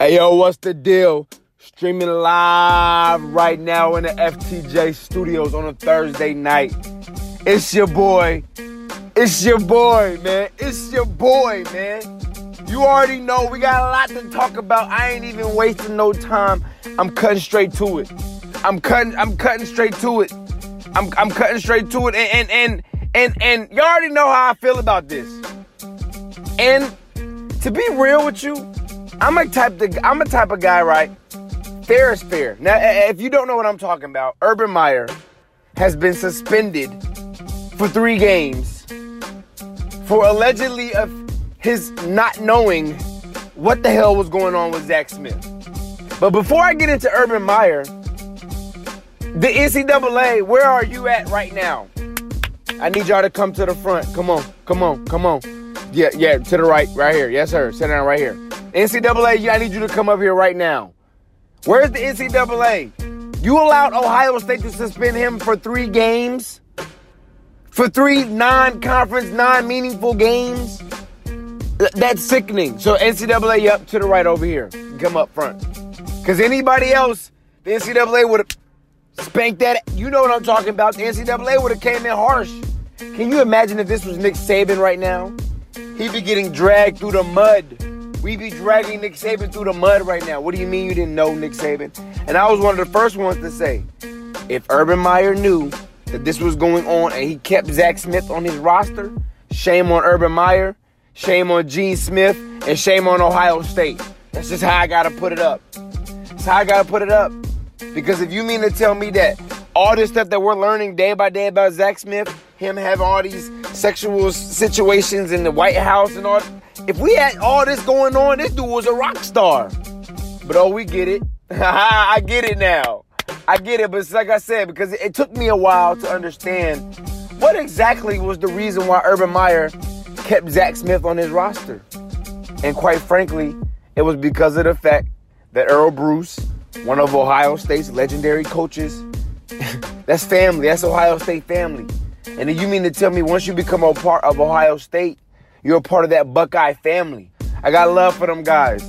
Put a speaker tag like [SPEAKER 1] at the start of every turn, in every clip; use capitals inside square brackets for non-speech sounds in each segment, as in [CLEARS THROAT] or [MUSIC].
[SPEAKER 1] Hey yo, what's the deal? Streaming live right now in the FTJ studios on a Thursday night. It's your boy. It's your boy, man. It's your boy, man. You already know we got a lot to talk about. I ain't even wasting no time. I'm cutting straight to it. I'm cutting. I'm cutting straight to it. I'm I'm cutting straight to it. And and and and, and you already know how I feel about this. And to be real with you, I'm a type I'm a type of guy, right? Fair is fair. Now, if you don't know what I'm talking about, Urban Meyer has been suspended for three games for allegedly of his not knowing what the hell was going on with Zach Smith. But before I get into Urban Meyer, the NCAA, where are you at right now? I need y'all to come to the front. Come on, come on, come on. Yeah, yeah, to the right, right here. Yes, sir. Sit down right here. NCAA, I need you to come up here right now. Where's the NCAA? You allowed Ohio State to suspend him for three games? For three non conference, non meaningful games? That's sickening. So, NCAA, up to the right over here. Come up front. Because anybody else, the NCAA would have spanked that. You know what I'm talking about. The NCAA would have came in harsh. Can you imagine if this was Nick Saban right now? He'd be getting dragged through the mud. We'd be dragging Nick Saban through the mud right now. What do you mean you didn't know Nick Saban? And I was one of the first ones to say, if Urban Meyer knew that this was going on and he kept Zach Smith on his roster, shame on Urban Meyer, shame on Gene Smith, and shame on Ohio State. That's just how I gotta put it up. That's how I gotta put it up. Because if you mean to tell me that all this stuff that we're learning day by day about Zach Smith, him having all these sexual situations in the White House and all, if we had all this going on, this dude was a rock star. But oh, we get it. [LAUGHS] I get it now. I get it, but it's like I said, because it took me a while to understand what exactly was the reason why Urban Meyer kept Zach Smith on his roster. And quite frankly, it was because of the fact that Earle Bruce, one of Ohio State's legendary coaches, [LAUGHS] that's family. That's Ohio State family. And you mean to tell me once you become a part of Ohio State, you're a part of that Buckeye family. I got love for them guys.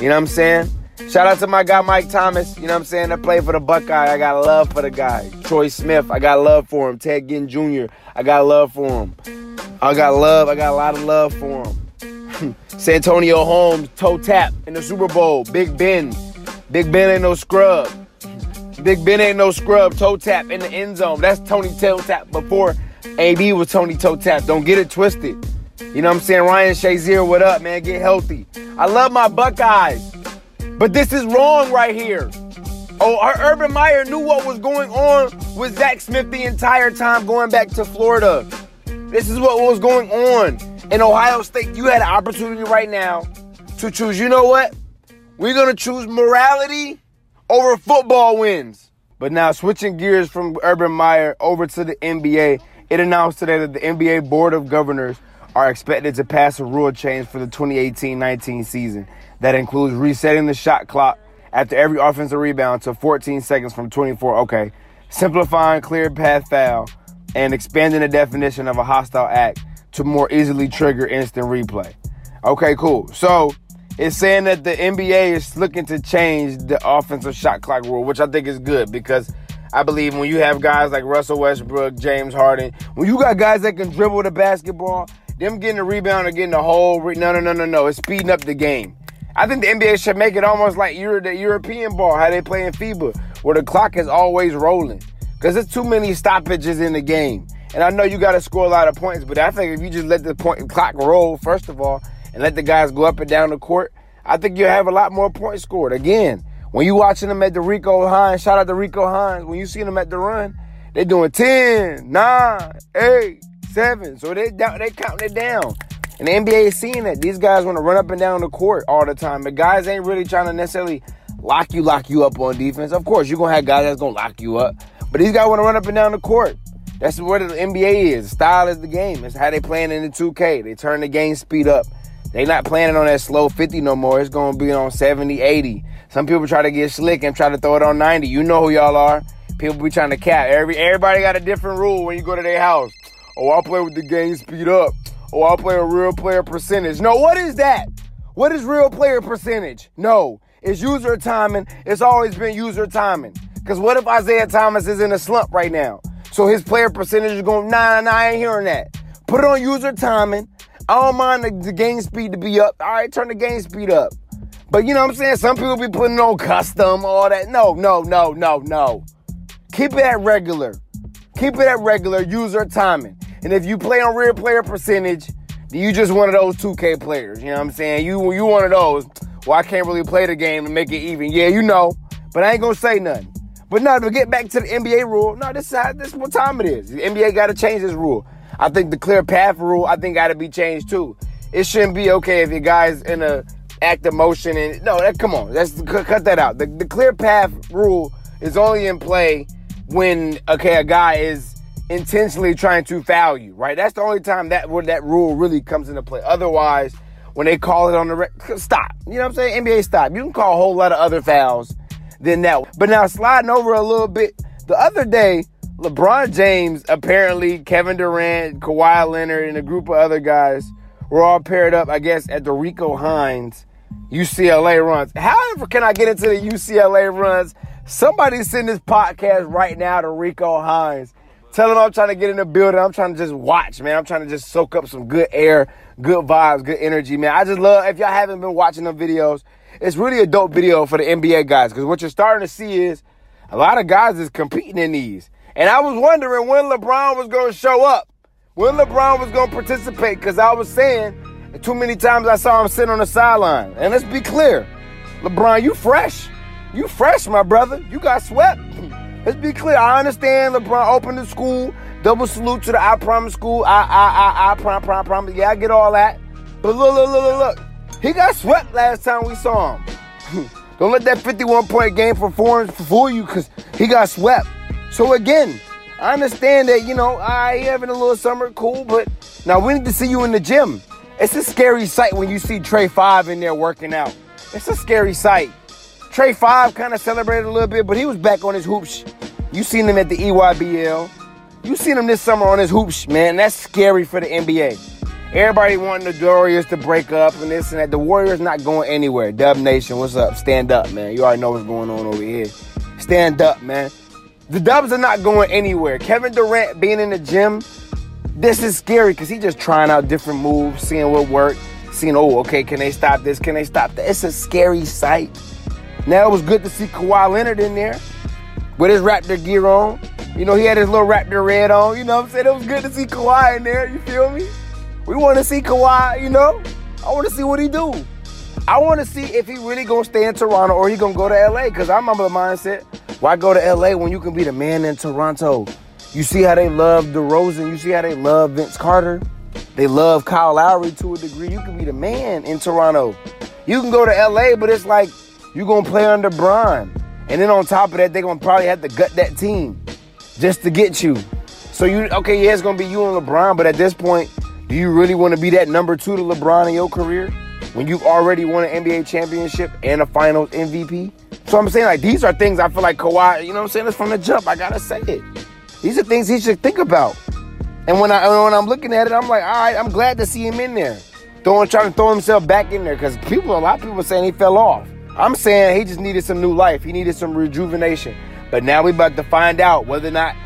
[SPEAKER 1] You know what I'm saying? Shout out to my guy Mike Thomas, you know what I'm saying, that played for the Buckeye. I got love for the guy. Troy Smith, I got love for him. Ted Ginn Jr., I got love for him. I got love, I got a lot of love for him. [LAUGHS] Santonio Holmes, toe tap in the Super Bowl. Big Ben. Big Ben ain't no scrub. Big Ben ain't no scrub. Toe tap in the end zone. That's Tony toe tap before AB was Tony toe tap. Don't get it twisted. You know what I'm saying? Ryan Shazier, what up, man? Get healthy. I love my Buckeyes. But this is wrong right here. Oh, Urban Meyer knew what was going on with Zach Smith the entire time going back to Florida. This is what was going on. In Ohio State, you had an opportunity right now to choose, you know what? We're going to choose morality over football wins. But now, switching gears from Urban Meyer over to the NBA, it announced today that the NBA Board of Governors are expected to pass a rule change for the 2018 19 season that includes resetting the shot clock after every offensive rebound to 14 seconds from 24. Okay. Simplifying clear path foul and expanding the definition of a hostile act to more easily trigger instant replay. Okay, cool. So it's saying that the NBA is looking to change the offensive shot clock rule, which I think is good because I believe when you have guys like Russell Westbrook, James Harden, when you got guys that can dribble the basketball, them getting a rebound or getting a whole re- no no no no no, it's speeding up the game. I think the NBA should make it almost like Euro- the European ball, how they play in FIBA, where the clock is always rolling. Because there's too many stoppages in the game. And I know you got to score a lot of points, but I think if you just let the point clock roll, first of all, and let the guys go up and down the court, I think you'll have a lot more points scored. Again, when you watching them at the Rico Hines, shout out to Rico Hines, when you see them at the run, they doing 10, 9, 8, 7. So they they counting it down. And the NBA is seeing that. These guys want to run up and down the court all the time. The guys ain't really trying to necessarily lock you, lock you up on defense. Of course, you're to have guys that's to lock you up. But these guys want to run up and down the court. That's what the NBA is. Style is the game. It's how they playing in the 2K. They turn the game speed up. They not playing on that slow 50 no more. It's to be on 70, 80. Some people try to get slick and try to throw it on 90. You know who y'all are. People be trying to cap. Every everybody got a different rule when you go to their house. Oh, I'll play with the game speed up. Oh, I'll play a real player percentage. No, what is that? What is real player percentage? No. It's user timing. It's always been user timing. Because what if Isaiah Thomas is in a slump right now? So his player percentage is going, nah, nah, nah, I ain't hearing that. Put it on user timing. I don't mind the, the game speed to be up. All right, turn the game speed up. But you know what I'm saying? Some people be putting on custom, all that. No, no, no, no, no. Keep it at regular. Keep it at regular user timing. And if you play on real player percentage, then you just one of those 2K players. You know what I'm saying? You you one of those. Well, I can't really play the game to make it even. Yeah, you know. But I ain't gonna say nothing. But now to get back to the NBA rule, no, this is this is what time it is. The NBA got to change this rule. I think the clear path rule, I think, got to be changed too. It shouldn't be okay if your guy's in a act of motion and no, that, come on, let's cut that out. The, the clear path rule is only in play when okay a guy is intentionally trying to foul you, right? That's the only time that where that rule really comes into play. Otherwise, when they call it on the stop. You know what I'm saying? NBA stop. You can call a whole lot of other fouls than that. But now sliding over a little bit, the other day, LeBron James, apparently Kevin Durant, Kawhi Leonard, and a group of other guys were all paired up, I guess, at the Rico Hines UCLA runs. However, can I get into the UCLA runs? Somebody send this podcast right now to Rico Hines. Tell them I'm trying to get in the building. I'm trying to just watch, man. I'm trying to just soak up some good air, good vibes, good energy, man. I just love, if y'all haven't been watching the videos, it's really a dope video for the NBA guys because what you're starting to see is a lot of guys is competing in these. And I was wondering when LeBron was going to show up, when LeBron was going to participate because I was saying too many times I saw him sitting on the sideline. And let's be clear, LeBron, you fresh. You fresh, my brother. You got swept. [LAUGHS] Let's be clear. I understand LeBron opened the school. Double salute to the I Promise School. I, I, I, I, prom, prom, prom. Yeah, I get all that. But look, look, look, look, look. He got swept last time we saw him. [LAUGHS] Don't let that 51 point game performance fool you because he got swept. So again, I understand that, you know, I having a little summer, cool, but now we need to see you in the gym. It's a scary sight when you see Trey Five in there working out. It's a scary sight. Trey Five kind of celebrated a little bit, but he was back on his hoops. You seen him at the EYBL. You seen him this summer on his hoops, man. That's scary for the NBA. Everybody wanting the Warriors to break up and this and that. The Warriors not going anywhere. Dub Nation, what's up? Stand up, man. You already know what's going on over here. Stand up, man. The Dubs are not going anywhere. Kevin Durant being in the gym, this is scary because he just trying out different moves, seeing what work, seeing, oh, okay, can they stop this? Can they stop that? It's a scary sight. Now it was good to see Kawhi Leonard in there with his Raptor gear on. You know, he had his little Raptor red on. You know what I'm saying? It was good to see Kawhi in there. You feel me? We want to see Kawhi, you know? I want to see what he do. I want to see if he really going to stay in Toronto or he going to go to LA because I'm remember the mindset. Why go to LA when you can be the man in Toronto? You see how they love DeRozan. You see how they love Vince Carter. They love Kyle Lowry to a degree. You can be the man in Toronto. You can go to LA, but it's like you're going to play under Bron. And then on top of that, they're going to probably have to gut that team just to get you. So you, okay, yeah, it's to be you and LeBron, but at this point, do you really want to be that number two to LeBron in your career when you've already won an NBA championship and a finals MVP? So I'm saying, like, these are things I feel like Kawhi, you know what I'm saying? It's from the jump. I got to say it. These are things he should think about. And when I when I'm looking at it, I'm like, all right, I'm glad to see him in there. Throwing trying to throw himself back in there because people, a lot of people saying he fell off. I'm saying he just needed some new life. He needed some rejuvenation. But now we about to find out whether or not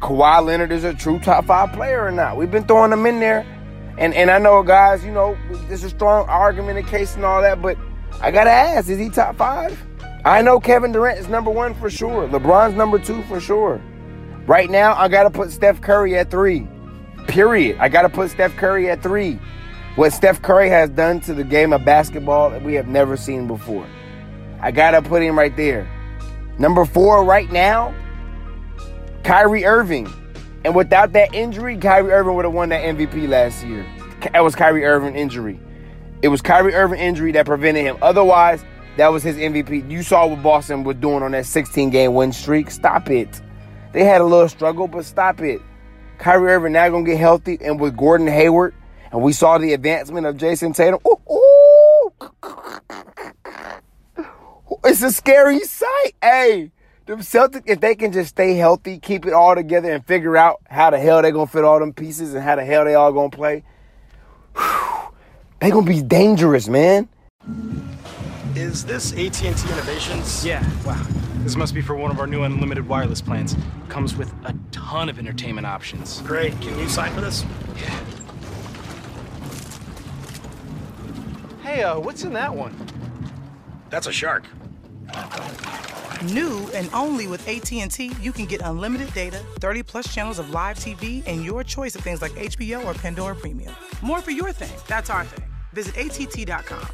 [SPEAKER 1] Kawhi Leonard is a true top five player or not. We've been throwing him in there. And and I know guys, you know, there's a strong argument and case and all that, but I gotta ask, is he top five? I know Kevin Durant is number one for sure. LeBron's number two for sure. Right now, I gotta put Steph Curry at three. Period. I gotta put Steph Curry at three. What Steph Curry has done to the game of basketball that we have never seen before. I gotta put him right there. Number four right now, Kyrie Irving. And without that injury, Kyrie Irving would have won that MVP last year. That was Kyrie Irving injury. It was Kyrie Irving injury that prevented him. Otherwise, that was his MVP. You saw what Boston was doing on that 16 game win streak. Stop it. They had a little struggle, but stop it. Kyrie Irving now gonna get healthy, and with Gordon Hayward, and we saw the advancement of Jayson Tatum. Ooh, ooh. It's a scary sight. Hey, the Celtics, if they can just stay healthy, keep it all together, and figure out how the hell they're gonna fit all them pieces and how the hell they all gonna play, whew, they gonna be dangerous, man.
[SPEAKER 2] Is this AT&T Innovations?
[SPEAKER 3] Yeah, wow. This must be for one of our new unlimited wireless plans. Comes with a ton of entertainment options.
[SPEAKER 2] Great. Can you sign for this?
[SPEAKER 3] Yeah. Hey, uh, what's in that one?
[SPEAKER 2] That's a shark.
[SPEAKER 4] New and only with AT&T, you can get unlimited data, 30 plus channels of live TV, and your choice of things like HBO or Pandora Premium. More for your thing. That's our thing. Visit att.com.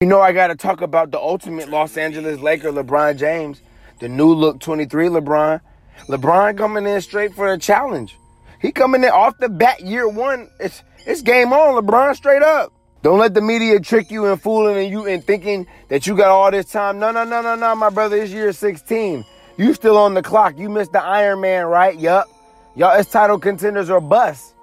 [SPEAKER 1] You know I got to talk about the ultimate Los Angeles Laker, LeBron James, the new look 23 LeBron. LeBron coming in straight for a challenge. He coming in off the bat year one. It's it's game on, LeBron, straight up. Don't let the media trick you and fooling and you and thinking that you got all this time. No, no, no, no, no, my brother. It's year 16. You still on the clock. You missed the Iron Man, right? Yup. Y'all, it's title contenders or bust.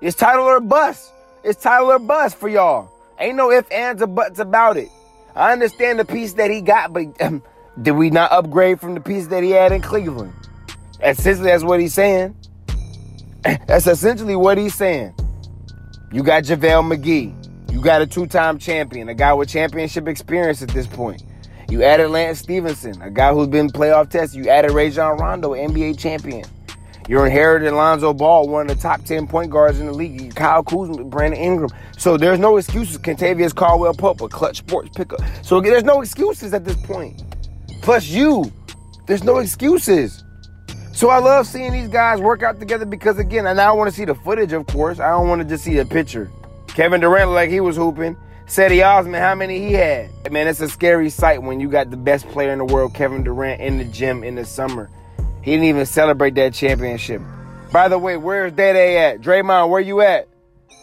[SPEAKER 1] It's title or bust. It's title or bust for y'all. Ain't no ifs, ands, or buts about it. I understand the piece that he got, but um, did we not upgrade from the piece that he had in Cleveland? Essentially, that's what he's saying. [CLEARS THROAT] That's essentially what he's saying. You got JaVale McGee. You got a two-time champion, a guy with championship experience at this point. You added Lance Stephenson, a guy who's been playoff tested. You added Rajon Rondo, NBA champion. You inherited Lonzo Ball, one of the top 10 point guards in the league. Kyle Kuzma, Brandon Ingram. So there's no excuses. Kentavious Caldwell Pope, a Klutch Sports pickup. So there's no excuses at this point. Plus you. There's no excuses. So I love seeing these guys work out together because again, and I want to see the footage, of course. I don't want to just see a picture. Kevin Durant like he was hooping. Cedi Osman, how many he had? Man, it's a scary sight when you got the best player in the world, Kevin Durant, in the gym in the summer. He didn't even celebrate that championship. By the way, where's Day at? Draymond, where you at?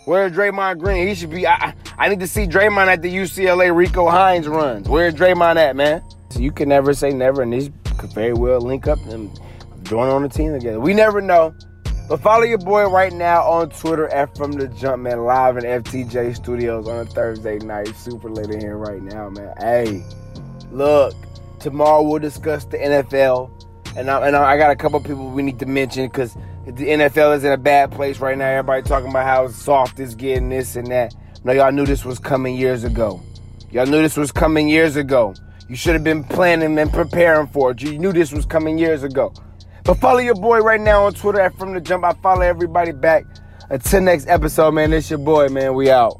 [SPEAKER 1] Where's Draymond Green? He should be. I, I need to see Draymond at the UCLA Rico Hines runs. Where's Draymond at, man? You can never say never, and these could very well link up and join on the team together. We never know. But follow your boy right now on Twitter at From the Jump, man. Live in FTJ Studios on a Thursday night. Super late in here right now, man. Hey, look, tomorrow we'll discuss the NFL. And I, and I got a couple people we need to mention because the NFL is in a bad place right now. Everybody talking about how soft it's getting, this and that. No, y'all knew this was coming years ago. Y'all knew this was coming years ago. You should have been planning and preparing for it. You knew this was coming years ago. But follow your boy right now on Twitter at From the Jump. I follow everybody back. Until next episode, man, it's your boy, man. We out.